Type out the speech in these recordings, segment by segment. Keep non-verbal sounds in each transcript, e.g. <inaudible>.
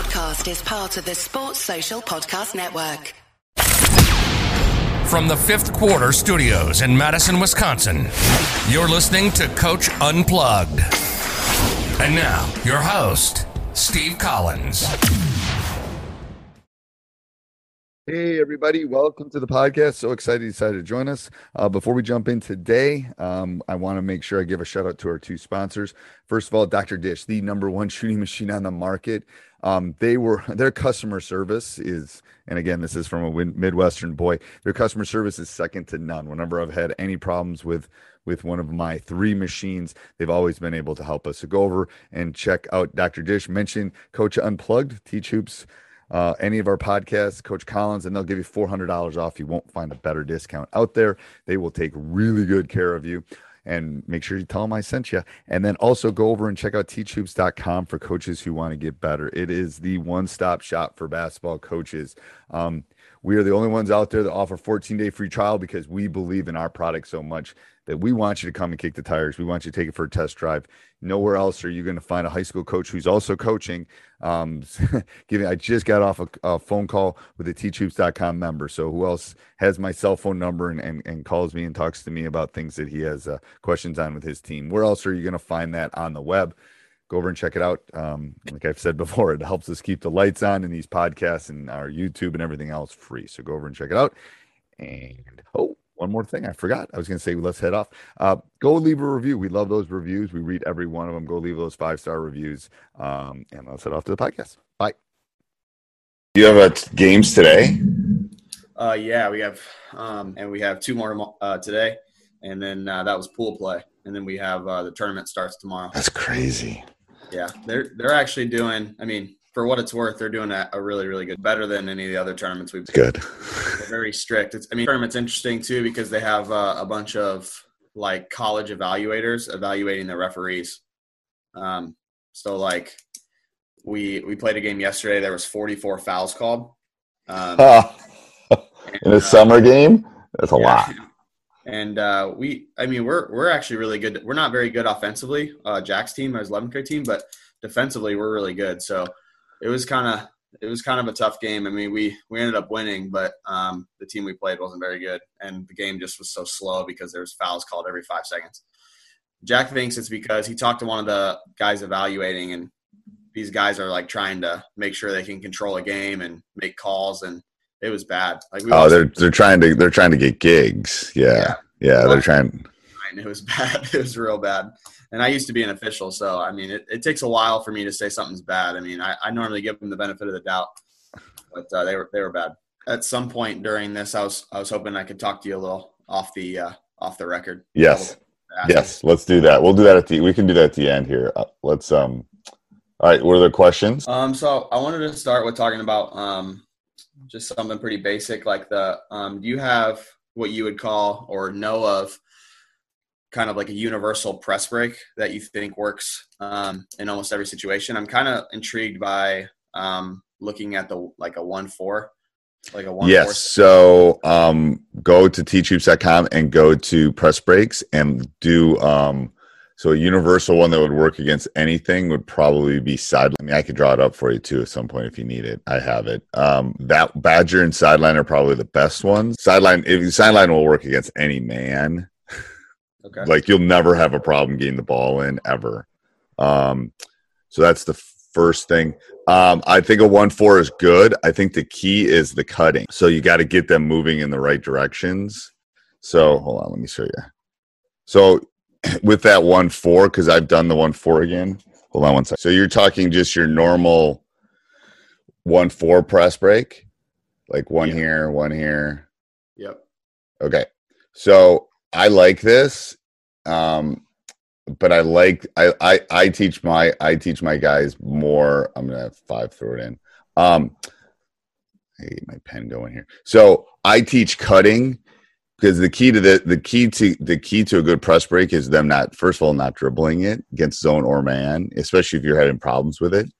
podcast is part of the Sports Social Podcast Network. From the fifth quarter studios in Madison, Wisconsin, you're listening to Coach Unplugged. And now, your host, Steve Collins. Hey, everybody, welcome to the podcast. So excited you decided to join us. Uh, before we jump in today, um, I want to make sure I give a shout out to our two sponsors. First of all, Dr. Dish, the number one shooting machine on the market. Um, they were <laughs> their customer service is, and again, this is from a Midwestern boy. Their customer service is second to none. Whenever I've had any problems with with one of my three machines, they've always been able to help us. So go over and check out Dr. Dish. Mention Coach Unplugged, Teach Hoops uh, any of our podcasts, Coach Collins, and they'll give you $400 off. You won't find a better discount out there. They will take really good care of you. And make sure you tell them I sent you. And then also go over and check out teachhoops.com for coaches who want to get better. It is the one stop shop for basketball coaches. Um, we are the only ones out there that offer 14 day free trial because we believe in our product so much that we want you to come and kick the tires. We want you to take it for a test drive. Nowhere else are you going to find a high school coach who's also coaching. Um, <laughs> giving, I just got off a, a, phone call with a teachhoops.com member. So who else has my cell phone number and, and, and calls me and talks to me about things that he has uh, questions on with his team? Where else are you going to find that on the web? Go over and check it out. Um, like I've said before, <laughs> it helps us keep the lights on in these podcasts and our YouTube and everything else free. So go over and check it out. And oh, one more thing I forgot. I was going to say, let's head off. Uh, go leave a review. We love those reviews. We read every one of them. Go leave those five star reviews. Um, and let's head off to the podcast. Bye. You have uh, games today? Uh, yeah, we have, um, and we have two more uh, today, and then uh, that was pool play, and then we have uh, the tournament starts tomorrow. That's crazy. Yeah, they're they're actually doing. I mean, for what it's worth, they're doing a, a, really, really good, better than any of the other tournaments we've. Good. They're very strict. It's, I mean, tournament's interesting too because they have uh, a bunch of like college evaluators evaluating the referees. Um, so like, we we played a game yesterday. There was 44 fouls called. Um, <laughs> In a uh, summer game, that's a yeah. lot. And uh, we, I mean, we're we're actually really good. We're not very good offensively. Uh, Jack's team, our 11th grade team, but defensively we're really good. So it was kind of it was kind of a tough game. I mean, we we ended up winning, but um, the team we played wasn't very good, and the game just was so slow because there was fouls called every five seconds. Jack thinks it's because he talked to one of the guys evaluating, and these guys are like trying to make sure they can control a game and make calls, and it was bad. Like oh, they're they're trying to they're trying to get gigs. Yeah, yeah, yeah they're trying. It was bad. <laughs> It was real bad and I used to be an official, so I mean, it, it takes a while for me to say something's bad. I mean, I, I normally give them the benefit of the doubt, but uh, they were they were bad. At some point during this, I was I was hoping I could talk to you a little off the uh, off the record. Yes, yes, let's do that. We'll do that at the we can do that at the end here. Uh, let's um. All right, what are the questions? Um, so I wanted to start with talking about um, just something pretty basic, like the um, do you have what you would call or know of kind of like a universal press break that you think works um, in almost every situation. I'm kind of intrigued by um, looking at the like a one four, like a one. Yes. Four. So um, go to teachhoops.com and go to press breaks and do. Um, so a universal one that would work against anything would probably be sideline. I mean, I could draw it up for you too at some point if you need it. I have it. Um, that Badger and sideline are probably the best ones. Sideline, if sideline will work against any man. Okay. Like you'll never have a problem getting the ball in ever. Um, so that's the first thing. Um, I think a one four is good. I think the key is the cutting. So you got to get them moving in the right directions. So hold on, let me show you. So <clears throat> with that one four, because I've done the one four again. Hold on one second. So you're talking just your normal one four press break, like one here, one here. Yep. Okay. So I like this, um, but I like I, I I teach my I teach my guys more. I'm gonna have five throw it in. Um, I get my pen going here. So I teach cutting because the key to the the key to the key to a good press break is them not first of all not dribbling it against zone or man, especially if you're having problems with it,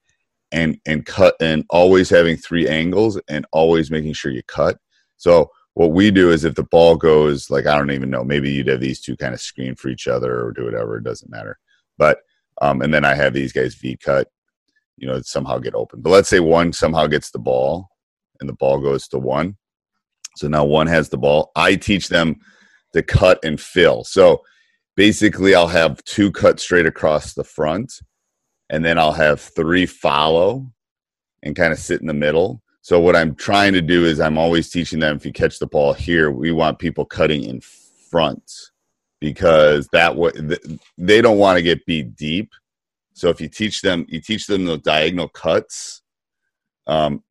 and and cut and always having three angles and always making sure you cut. So what we do is if the ball goes like I don't even know, maybe you'd have these two kind of screen for each other or do whatever, it doesn't matter. But um, and then I have these guys V cut, you know somehow get open. But let's say one somehow gets the ball, and the ball goes to one. So now one has the ball. I teach them to cut and fill. So basically, I'll have two cut straight across the front, and then I'll have three follow and kind of sit in the middle. So what I'm trying to do is I'm always teaching them if you catch the ball here, we want people cutting in front because that way they don't want to get beat deep. So if you teach them, you teach them the diagonal cuts, um,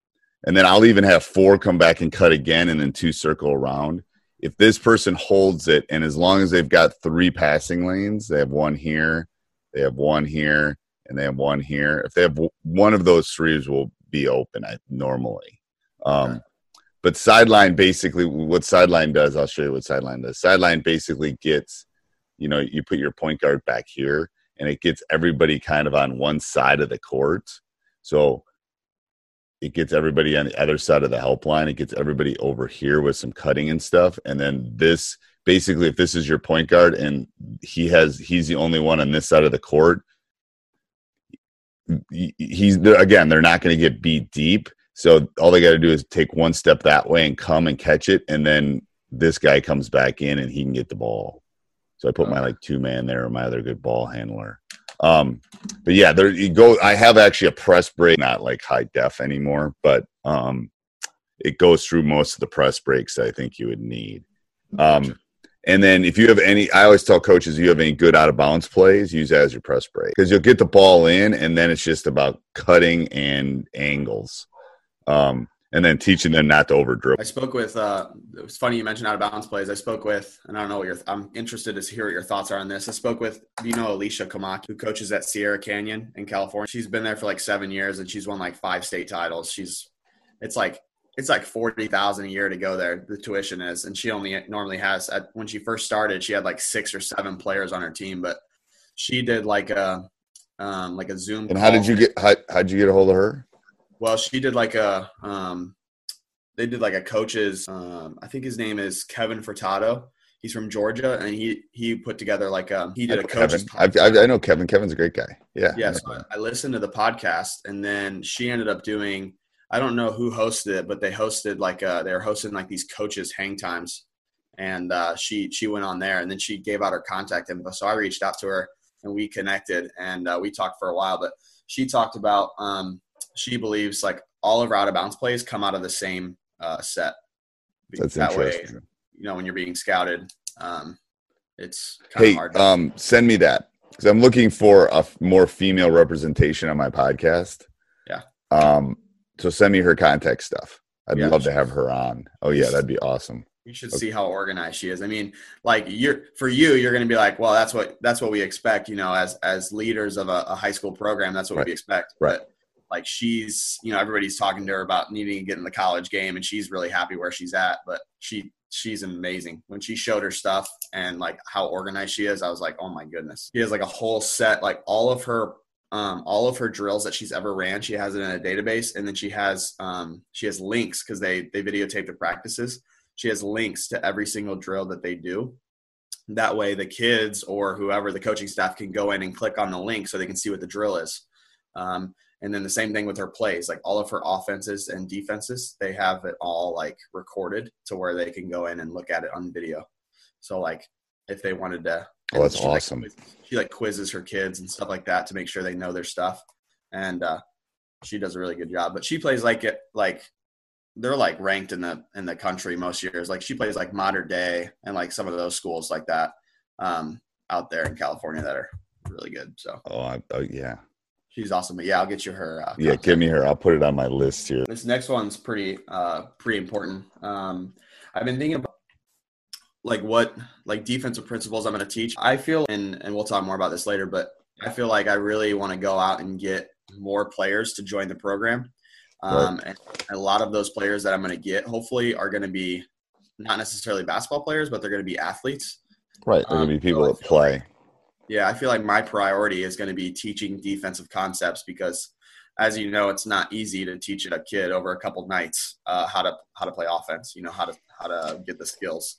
and then I'll even have four come back and cut again, and then two circle around. If this person holds it, and as long as they've got three passing lanes, they have one here, they have one here, and they have one here. If they have one of those threes, will be open I, normally. Um, but sideline basically, what sideline does, I'll show you what sideline does. Sideline basically gets, you know, you put your point guard back here, and it gets everybody kind of on one side of the court. So it gets everybody on the other side of the helpline. It gets everybody over here with some cutting and stuff. And then this basically, if this is your point guard and he has, he's the only one on this side of the court, he's again they're not going to get beat deep. So all they got to do is take one step that way and come and catch it and then this guy comes back in and he can get the ball. So i put my like two man there my other good ball handler. Um but yeah there you go i have actually a press break not like high def anymore but um it goes through most of the press breaks i think you would need. Um and then if you have any, I always tell coaches, if you have any good out of bounds plays, use that as your press break because you'll get the ball in, and then it's just about cutting and angles, um, and then teaching them not to over dribble. I spoke with. Uh, it was funny you mentioned out of bounds plays. I spoke with, and I don't know what your. I'm interested to hear what your thoughts are on this. I spoke with, you know, Alicia Komaki, who coaches at Sierra Canyon in California. She's been there for like seven years, and she's won like five state titles. She's, it's like it's like forty thousand a year to go there. The tuition is, and she only normally has at, when she first started, she had like six or seven players on her team, but she did like a um, like a Zoom. And how did you get how how'd you get a hold of her? Well, she did like a um, they did like a coach's. Um, I think his name is Kevin Furtado. He's from Georgia, and he he put together like um he did a coach's. I, I, know Kevin. Kevin's a great guy. Yeah. Yeah. So I, I listened to the podcast, and then she ended up doing I don't know who hosted it, but they hosted like uh, they were hosting like these coaches hang times, and uh, she she went on there, and then she gave out her contact info. So I reached out to her, and we connected, and uh, we talked for a while. But she talked about um, she believes like all of her out of bounds plays come out of the same uh, set. That's that interesting. Way, you know, when you're being scouted, um, it's kind of hard hey, um, send me that because I'm looking for a more female representation on my podcast. Yeah. Um, so send me her contact stuff. I'd yeah, love to have her on. Oh yeah, that'd be awesome. You should okay. see how organized she is. I mean, like you're for you, you're going to be like, well, that's what that's what we expect. You know, as as leaders of a, a high school program, that's what right. we expect. Right. But like she's, you know, everybody's talking to her about needing to get in the college game, and she's really happy where she's at. But she she's amazing. When she showed her stuff and like how organized she is, I was like, oh my goodness. She has like a whole set, like all of her um, all of her drills that she's ever ran. She has it in a database, and then she has um, she has links because they they videotape the practices. She has links to every single drill that they do. That way, the kids or whoever the coaching staff can go in and click on the link so they can see what the drill is. Um, and then the same thing with her plays, like all of her offenses and defenses, they have it all like recorded to where they can go in and look at it on video. So like if they wanted to Oh, that's she awesome. Like, she like quizzes her kids and stuff like that to make sure they know their stuff, and uh, she does a really good job. But she plays like it like they're like ranked in the in the country most years. Like she plays like Mater Dei and like some of those schools like that um, out there in California that are really good. So oh, I, oh yeah, she's awesome. But yeah, I'll get you her. Uh, yeah, give me her. I'll put it on my list here. This next one's pretty uh pretty important. Um, I've been thinking about like what like defensive principles I'm going to teach. I feel and and we'll talk more about this later, but I feel like I really want to go out and get more players to join the program. Um, right. and a lot of those players that I'm going to get hopefully are going to be not necessarily basketball players, but they're going to be athletes. Right. They're going to be um, people so that play. Like, yeah, I feel like my priority is going to be teaching defensive concepts because as you know, it's not easy to teach a kid over a couple nights uh, how to how to play offense. You know how to how to get the skills.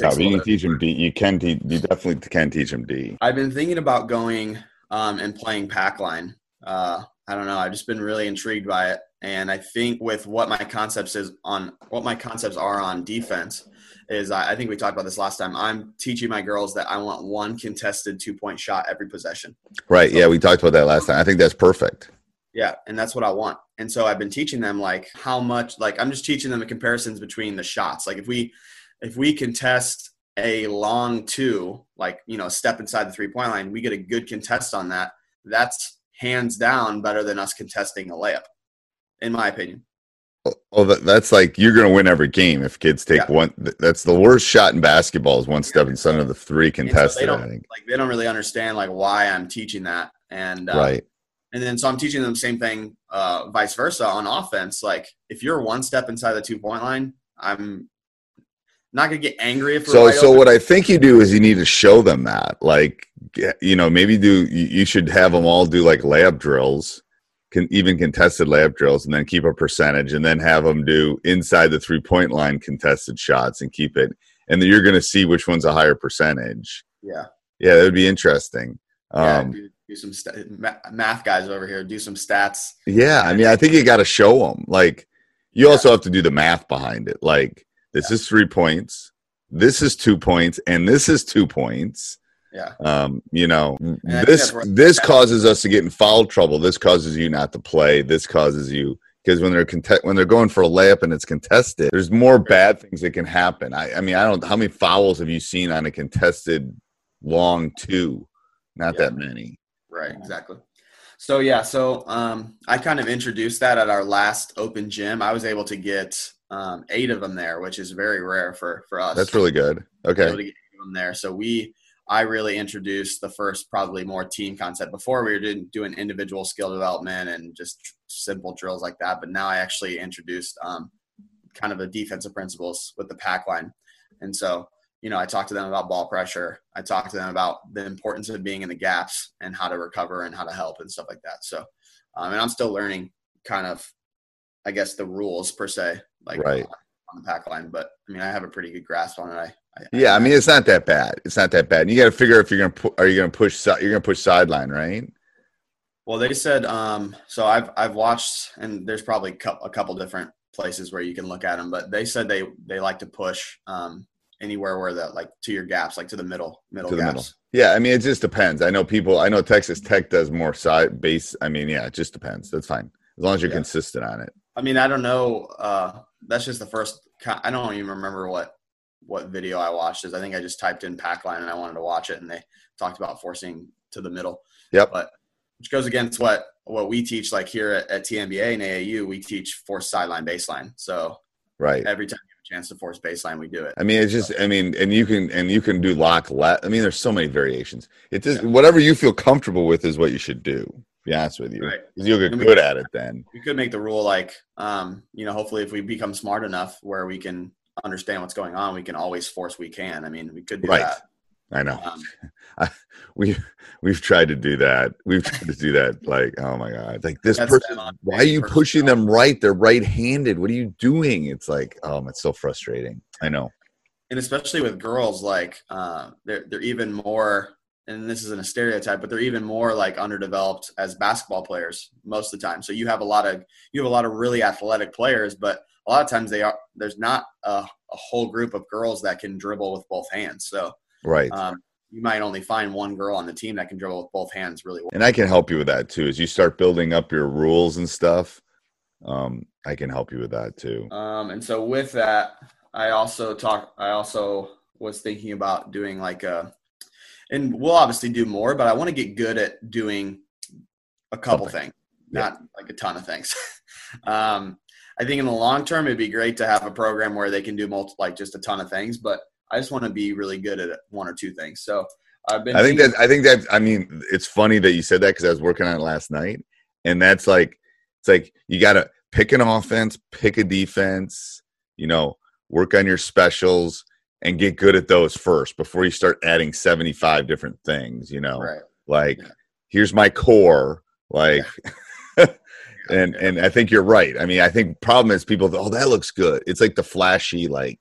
No, you can teach him D. You can teach. You definitely can teach him D. I've been thinking about going um, and playing pack line uh, I don't know. I've just been really intrigued by it, and I think with what my concepts is on what my concepts are on defense is I, I think we talked about this last time. I'm teaching my girls that I want one contested two point shot every possession. Right. So, yeah, we talked about that last time. I think that's perfect. Yeah, and that's what I want. And so I've been teaching them like how much like I'm just teaching them the comparisons between the shots. Like if we if we contest a long two, like you know, step inside the three point line, we get a good contest on that. That's hands down better than us contesting a layup, in my opinion. Oh, that's like you're going to win every game if kids take yeah. one. That's the worst shot in basketball is one step inside of the three contested. So I think like they don't really understand like why I'm teaching that, and uh, right. And then so I'm teaching them the same thing, uh, vice versa on offense. Like if you're one step inside the two point line, I'm not gonna get angry if. So so open. what I think you do is you need to show them that, like you know maybe do you should have them all do like layup drills can even contested layup drills and then keep a percentage and then have them do inside the three point line contested shots and keep it and then you're going to see which one's a higher percentage yeah yeah that would be interesting yeah, um, do, do, some st- math guys over here do some stats yeah i mean i think you got to show them like you yeah. also have to do the math behind it like this yeah. is three points this is two points and this is two points yeah. Um, you know, this this causes us to get in foul trouble. This causes you not to play. This causes you because when they're cont- when they're going for a layup and it's contested, there's more bad things that can happen. I, I mean, I don't how many fouls have you seen on a contested long two? Not yeah. that many. Right, exactly. So yeah, so um, I kind of introduced that at our last open gym. I was able to get um, eight of them there, which is very rare for for us. That's really good. Okay. them there, so we I really introduced the first probably more team concept. Before we were doing, doing individual skill development and just simple drills like that, but now I actually introduced um, kind of the defensive principles with the pack line. And so, you know, I talked to them about ball pressure. I talked to them about the importance of being in the gaps and how to recover and how to help and stuff like that. So, um, and I'm still learning kind of, I guess, the rules per se, like right. on the pack line. But I mean, I have a pretty good grasp on it. I, yeah, I mean it's not that bad. It's not that bad. And you got to figure if you're gonna pu- are you gonna push you're gonna push sideline, right? Well, they said um, so. I've I've watched, and there's probably a couple different places where you can look at them, but they said they they like to push um, anywhere where that like to your gaps, like to the middle middle to the gaps. Middle. Yeah, I mean it just depends. I know people. I know Texas Tech does more side base. I mean, yeah, it just depends. That's fine as long as you're yeah. consistent on it. I mean, I don't know. Uh, that's just the first. I don't even remember what what video I watched is I think I just typed in pack line and I wanted to watch it and they talked about forcing to the middle. Yep. But which goes against what what we teach like here at, at TNBA and AAU, we teach force sideline baseline. So right every time you have a chance to force baseline, we do it. I mean, it's just I mean, and you can and you can do lock let. I mean, there's so many variations. It just yeah. whatever you feel comfortable with is what you should do. Be honest with you, right. you'll get good at it. Then we could make the rule like, um, you know, hopefully if we become smart enough where we can understand what's going on, we can always force we can. I mean, we could do right. that. I know. Um, <laughs> we we've tried to do that. We've tried to do that. Like, oh my god, like this person. Why are you pushing them right? They're right-handed. What are you doing? It's like, um, it's so frustrating. I know. And especially with girls, like uh, they're they're even more. And this isn't a stereotype, but they're even more like underdeveloped as basketball players most of the time. So you have a lot of you have a lot of really athletic players, but a lot of times they are there's not a, a whole group of girls that can dribble with both hands. So right. Um, you might only find one girl on the team that can dribble with both hands really well. And I can help you with that too. As you start building up your rules and stuff, um, I can help you with that too. Um, and so with that, I also talk. I also was thinking about doing like a, and we'll obviously do more, but I want to get good at doing a couple Something. things, not yeah. like a ton of things. <laughs> um, I think in the long term, it'd be great to have a program where they can do multi, like just a ton of things. But I just want to be really good at one or two things. So I've been. I think that I think that I mean it's funny that you said that because I was working on it last night, and that's like it's like you got to pick an offense, pick a defense, you know, work on your specials and get good at those first before you start adding 75 different things, you know. Right. Like yeah. here's my core, like yeah. <laughs> and and I think you're right. I mean, I think problem is people. Oh, that looks good. It's like the flashy, like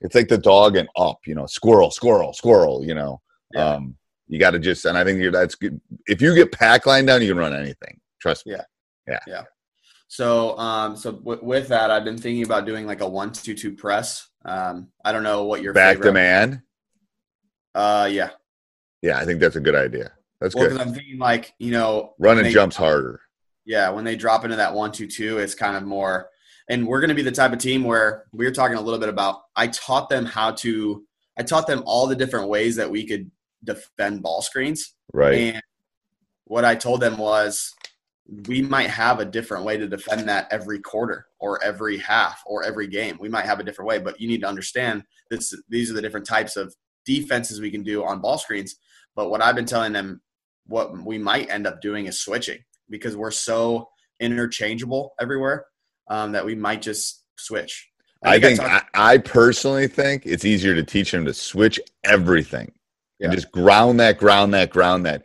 it's like the dog and up. You know, squirrel, squirrel, squirrel. You know, yeah. um, you got to just. And I think you're that's good. If you get pack line down, you can run anything. Trust me. So, um, so w- with that, I've been thinking about doing like a one-two-two press. Um, I don't know what your Back favorite. to man. Uh, yeah. Yeah, I think that's a good idea. That's Well, good. I'm thinking like you know, Running they- jumps harder. Yeah, when they drop into that one-two-two, it's kind of more. And we're going to be the type of team where we were talking a little bit about. I taught them how to. I taught them all the different ways that we could defend ball screens. Right. And what I told them was we might have a different way to defend that every quarter or every half or every game. We might have a different way, but you need to understand this these are the different types of defenses we can do on ball screens. But what I've been telling them what we might end up doing is switching because we're so interchangeable everywhere um, that we might just switch. I think talked- I, I personally think it's easier to teach them to switch everything and just ground that, ground that, ground that,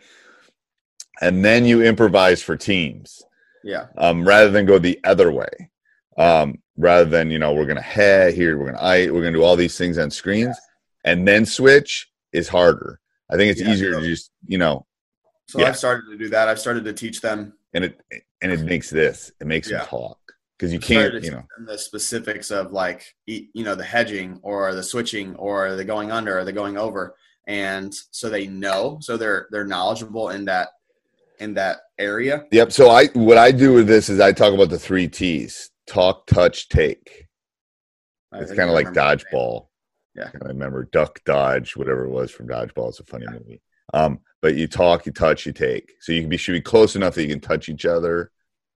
and then you improvise for teams yeah, um, rather than go the other way. Um, rather than you know we're gonna hey here, we're gonna I, we're gonna do all these things on screens, and then switch is harder. I think it's Yeah, easier to just you know, so Yeah. I've started to do that. I've started to teach them and it and it makes this it makes Yeah. them talk because you can't you know the specifics of like you know the hedging or the switching or the going under or the going over and so they know so they're they're knowledgeable in that in that area Yep. So I what I do with this is I talk about the three T's: talk, touch, take. I It's kind of like dodgeball. Yeah. I remember duck, dodge, whatever it was from dodgeball. It's a funny movie. Um, but you talk, you touch, you take. So you can be should be close enough that you can touch each other.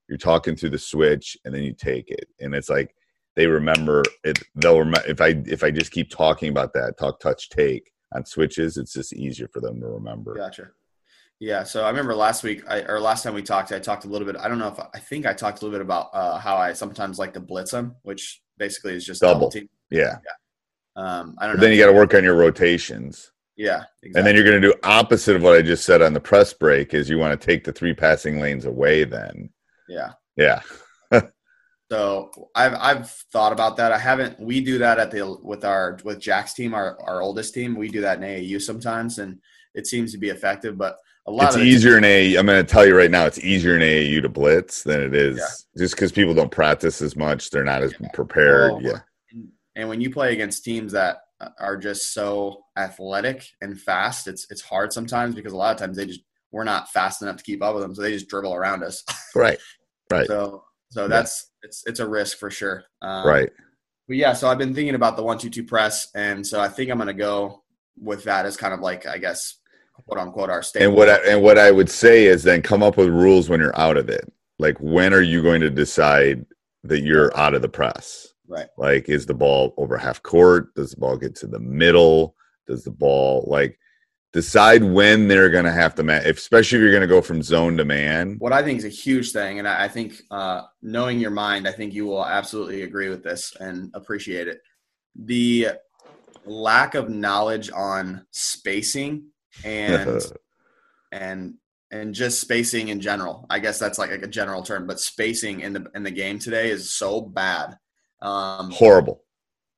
You're talking through the switch, and then you take it, and it's like they remember it. They'll remember if I if I just keep talking about that talk, touch, take on switches. It's just easier for them to remember. gotcha yeah so i remember last week I, or last time we talked i talked a little bit i don't know if i think i talked a little bit about uh, how i sometimes like to blitz them which basically is just double, Double. team Yeah. um i don't But know then you got to work on your rotations. yeah exactly. And then you're going to do opposite of what I just said on the press break is you want to take the three passing lanes away then. yeah Yeah. <laughs> So I've I've thought about that. I haven't. We do that at the with our with Jack's team, our our oldest team. We do that in AAU sometimes, and it seems to be effective. But a lot It's easier in A. I'm going to tell you right now, it's easier in AAU to blitz than it is Yeah. just because people don't practice as much. They're not as prepared. Well, yeah. and when you play against teams that are just so athletic and fast, it's it's hard sometimes because a lot of times they just we're not fast enough to keep up with them, so they just dribble around us. <laughs> Right. Right. So so that's it's it's a risk for sure. Um, right. But yeah, so I've been thinking about the one two two press, and so I think I'm gonna go with that as kind of like I guess quote unquote our state. And what I, and what I would say is then come up with rules when you're out of it. Like when are you going to decide that you're out of the press? right? Like, is the ball over half court? Does the ball get to the middle? Does the ball like decide when they're going to have to man? Especially if you're going to go from zone to man. What I think is a huge thing, and I I think uh, knowing your mind, I think you will absolutely agree with this and appreciate it. The lack of knowledge on spacing and <laughs> and and just spacing in general. I guess that's like a general term, but spacing in the in the game today is so bad. Um, Horrible.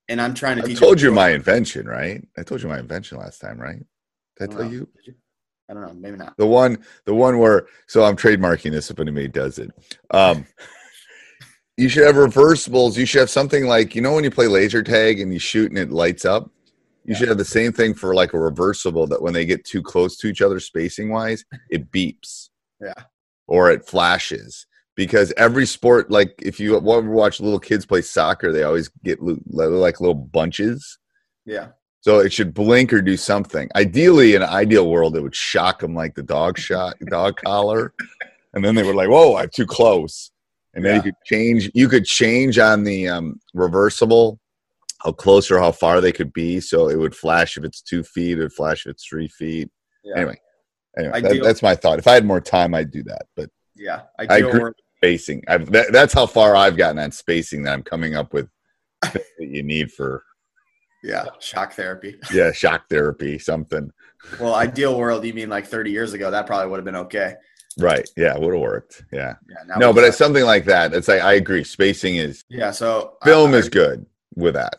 and I'm trying to I told you my invention, right? I told you my invention last time, right? Did I don't tell know. you? Did you? I don't know. Maybe not. The one, the one where, so I'm trademarking this if anybody does it. Um, you should have reversibles. You should have something like, you know, when you play laser tag and you shoot and it lights up, you should have the same thing for like a reversible that when they get too close to each other spacing wise, <laughs> it beeps. Yeah. Or it flashes. Because every sport, like if you ever watch little kids play soccer, they always get like little bunches. Yeah. So it should blink or do something. Ideally, in an ideal world, it would shock them like the dog <laughs> shot, dog collar, and then they were like, "Whoa, I'm too close." And then Yeah. you could change. You could change on the um, reversible how close or how far they could be. So it would flash if it's two feet. It would flash if it's three feet. Yeah. Anyway, anyway, that, that's my thought. If I had more time, I'd do that. But Yeah. I Ideal agree. world. spacing, I've, that, that's how far I've gotten on spacing. That I'm coming up with <laughs> that you need for Yeah. Shock therapy. <laughs> yeah shock therapy, something. Well, ideal world, you mean like 30 years ago? That probably would have been okay. Right. Yeah, would have worked. Yeah. Yeah. No, but it's something like that. It's like I agree. Spacing is yeah. So film I- is good with that.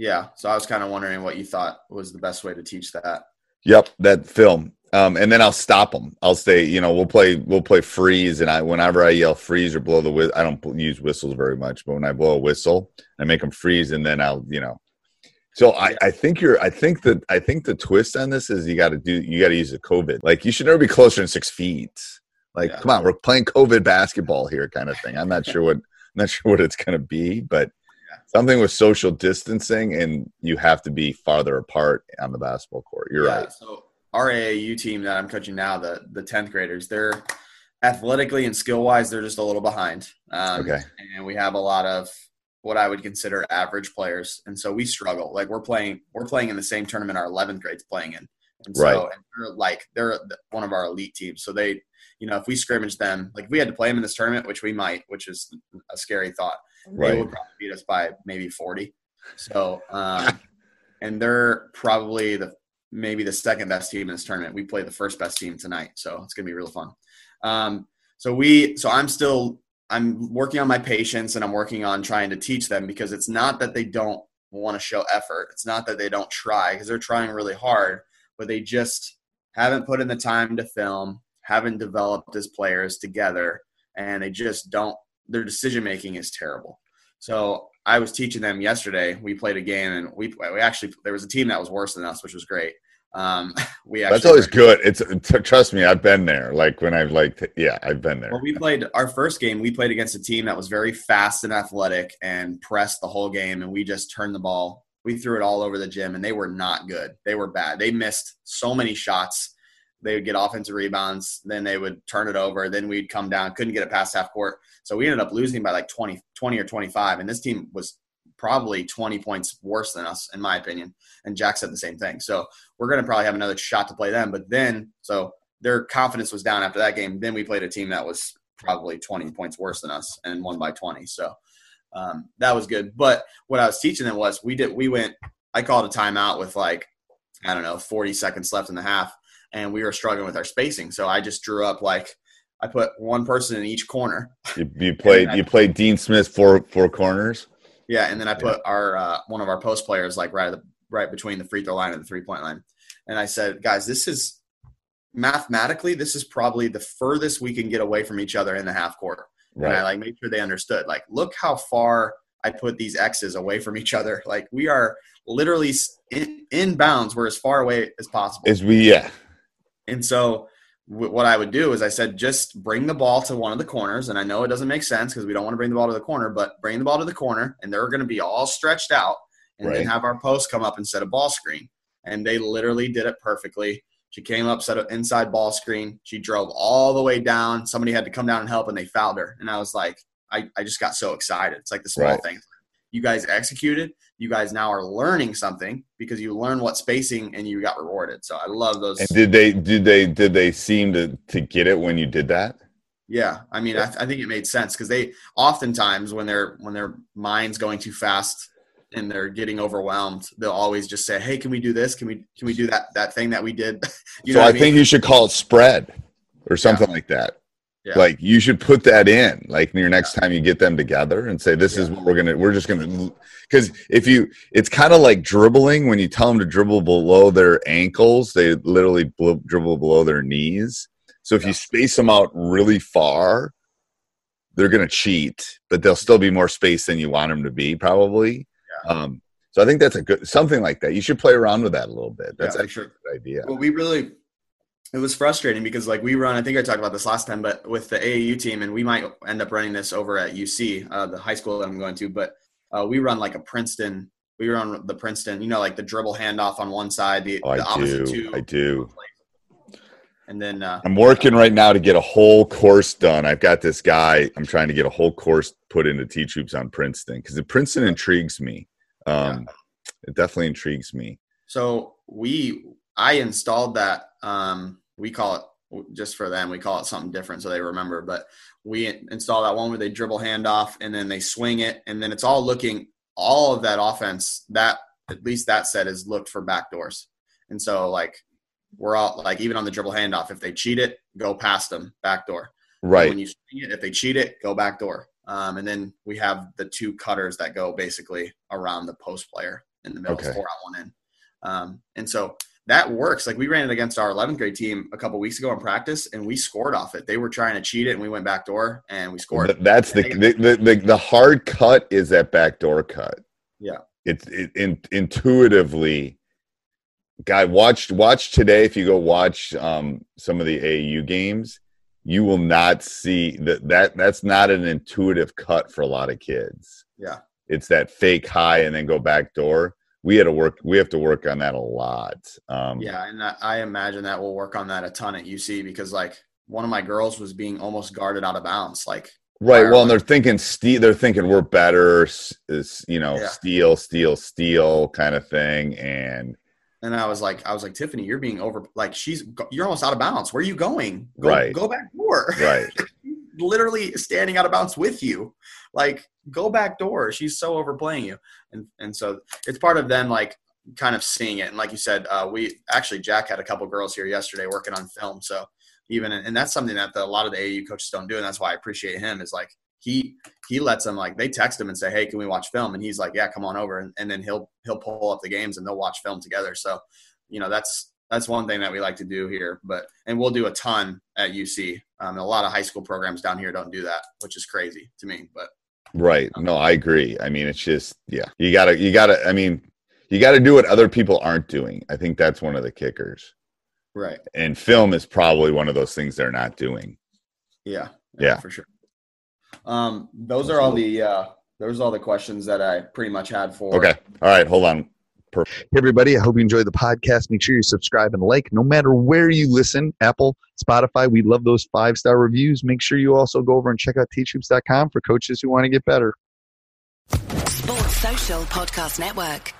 Yeah. So I was kind of wondering what you thought was the best way to teach that. Yep, that film. Um, and then I'll stop them. I'll say, you know, we'll play, we'll play freeze. And I, whenever I yell freeze or blow the whistle, I don't use whistles very much, but when I blow a whistle, I make them freeze, and then I'll, you know. So I, I think you're, I think that, I think the twist on this is you got to do, you got to use the COVID. Like you should never be closer than six feet. Like, Yeah. come on, we're playing COVID basketball here, kind of thing. I'm not sure what, I'm <laughs> not sure what it's going to be, but something with social distancing, and you have to be farther apart on the basketball court. You're Yeah, right. So our AAU team that I'm coaching now, the the tenth graders, they're athletically and skill wise, they're just a little behind. Um, Okay. And we have a lot of what I would consider average players, and so we struggle. Like we're playing, we're playing in the same tournament our 11th grades playing in, and so Right. and they're like they're one of our elite teams. So they, you know, if we scrimmage them, like if we had to play them in this tournament, which we might, which is a scary thought, they Right. would probably beat us by maybe 40. So, um, <laughs> and they're probably the maybe the second best team in this tournament. We play the first best team tonight, so it's gonna be real fun. Um, so we, so I'm still, I'm working on my patience and I'm working on trying to teach them because it's not that they don't want to show effort. It's not that they don't try because they're trying really hard, but they just haven't put in the time to film, haven't developed as players together, and they just don't. Their decision making is terrible. So I was teaching them yesterday. We played a game, and we we actually there was a team that was worse than us, which was great. Um, <laughs> we actually That's always good. It's t- trust me, I've been there. Like when I've like, yeah, I've been there. Well, we played our first game. We played against a team that was very fast and athletic and pressed the whole game, and we just turned the ball. We threw it all over the gym, and they were not good. They were bad. They missed so many shots. They would get offensive rebounds, then they would turn it over. Then we'd come down, couldn't get it past half court. So we ended up losing by like 20, 20 or 25. And this team was probably 20 points worse than us, in my opinion. And Jack said the same thing. So we're going to probably have another shot to play them. But then, so their confidence was down after that game. Then we played a team that was probably 20 points worse than us and won by 20. So um, that was good. But what I was teaching them was we did, we went, I called a timeout with like, I don't know, 40 seconds left in the half. And we were struggling with our spacing. So I just drew up like, I put one person in each corner. You, <laughs> you played you played Dean Smith four four corners. Yeah, and then I put our uh, one of our post players like right at the, right between the free throw line and the three point line, and I said, guys, this is mathematically this is probably the furthest we can get away from each other in the half court. And I like made sure they understood. Like, look how far I put these X's away from each other. <laughs> Like we are literally in, in bounds. We're as far away as possible. As we yeah. And so w- what I would do is I said, just bring the ball to one of the corners. And I know it doesn't make sense because we don't want to bring the ball to the corner, but bring the ball to the corner and they're going to be all stretched out and Right. then have our post come up and set a ball screen. And they literally did it perfectly. She came up, set an inside ball screen. She drove all the way down. Somebody had to come down and help and they fouled her. And I was like, I, I just got so excited. It's like the small Right. things. You guys executed. You guys now are learning something because you learn what spacing and you got rewarded. So I love those. And did they did they did they seem to to get it when you did that? Yeah, I mean, I, I think it made sense because they oftentimes when their when their mind's going too fast and they're getting overwhelmed, they'll always just say, "Hey, can we do this? Can we can we do that that thing that we did?" <laughs> you so know I, mean? think you should call it spread or something like that. Yeah. Like you should put that in, like your next time you get them together and say, "This is what we're gonna. We're just gonna." Because if you, it's kind of like dribbling. When you tell them to dribble below their ankles, they literally bl- dribble below their knees. So if you space them out really far, they're gonna cheat, but they'll still be more space than you want them to be, probably. Um, so I think that's a good something like that. You should play around with that a little bit. That's Yeah, actually sure. a good idea. Well, we really it was frustrating because like we run. I think I talked about this last time, but with the AAU team, and we might end up running this over at UC, uh, the high school that I'm going to. But uh, we run like a Princeton. We run the Princeton. You know, like the dribble handoff on one side, the, Oh, the I opposite do. two, I do. and then uh, I'm working right now to get a whole course done. I've got this guy. I'm trying to get a whole course put into Teach Hoops on Princeton because the Princeton intrigues me. Um, It definitely intrigues me. So we, I installed that. Um, we call it just for them. We call it something different so they remember. But we install that one where they dribble handoff and then they swing it, and then it's all looking. All of that offense, that at least that set is looked for backdoors, and so like we're all like even on the dribble handoff, if they cheat it, go past them backdoor. Right. When you swing it, if they cheat it, go back door. Um, and then we have the two cutters that go basically around the post player in the middle, Okay. four out, one in. Um, and so that works. Like we ran it against our 11th grade team a couple weeks ago in practice, and we scored off it. They were trying to cheat it, and we went back door and we scored. That's the the, the the the hard cut is that back door cut. Yeah, it's it, in, intuitively. Guy, watch watch today. If you go watch um, some of the AAU games, you will not see that that that's not an intuitive cut for a lot of kids. Yeah, it's that fake high and then go back door we had to work we have to work on that a lot um, yeah and I, imagine that we'll work on that a ton at uc because like one of my girls was being almost guarded out of bounds like right well and they're thinking steal they're thinking we're better is you know yeah. steal steal steal kind of thing and and I was like, I was like, Tiffany, you're being over, like, she's, you're almost out of bounds. Where are you going? Go, right. Go back door. Right. <laughs> Literally standing out of bounds with you. Like, go back door. She's so overplaying you. And, and so it's part of them, like, kind of seeing it. And like you said, uh, we actually, Jack had a couple girls here yesterday working on film. So even, and that's something that the, a lot of the AAU coaches don't do. And that's why I appreciate him is like, he he lets them like they text him and say, "Hey, can we watch film?" And he's like, "Yeah, come on over." And, and then he'll he'll pull up the games and they'll watch film together. So, you know, that's that's one thing that we like to do here. But and we'll do a ton at UC. Um, a lot of high school programs down here don't do that, which is crazy to me. But right, no, I agree. I mean, it's just yeah, you gotta you gotta. I mean, you got to do what other people aren't doing. I think that's one of the kickers. Right. And film is probably one of those things they're not doing. Yeah. Yeah, yeah. for sure. Um, those are all the uh, those are all the questions that I pretty much had for. Okay. All right. Hold on. Perfect. Hey everybody, I hope you enjoyed the podcast. Make sure you subscribe and like no matter where you listen Apple, Spotify. We love those five star reviews. Make sure you also go over and check out teachhoops.com for coaches who want to get better. Sports Social Podcast Network.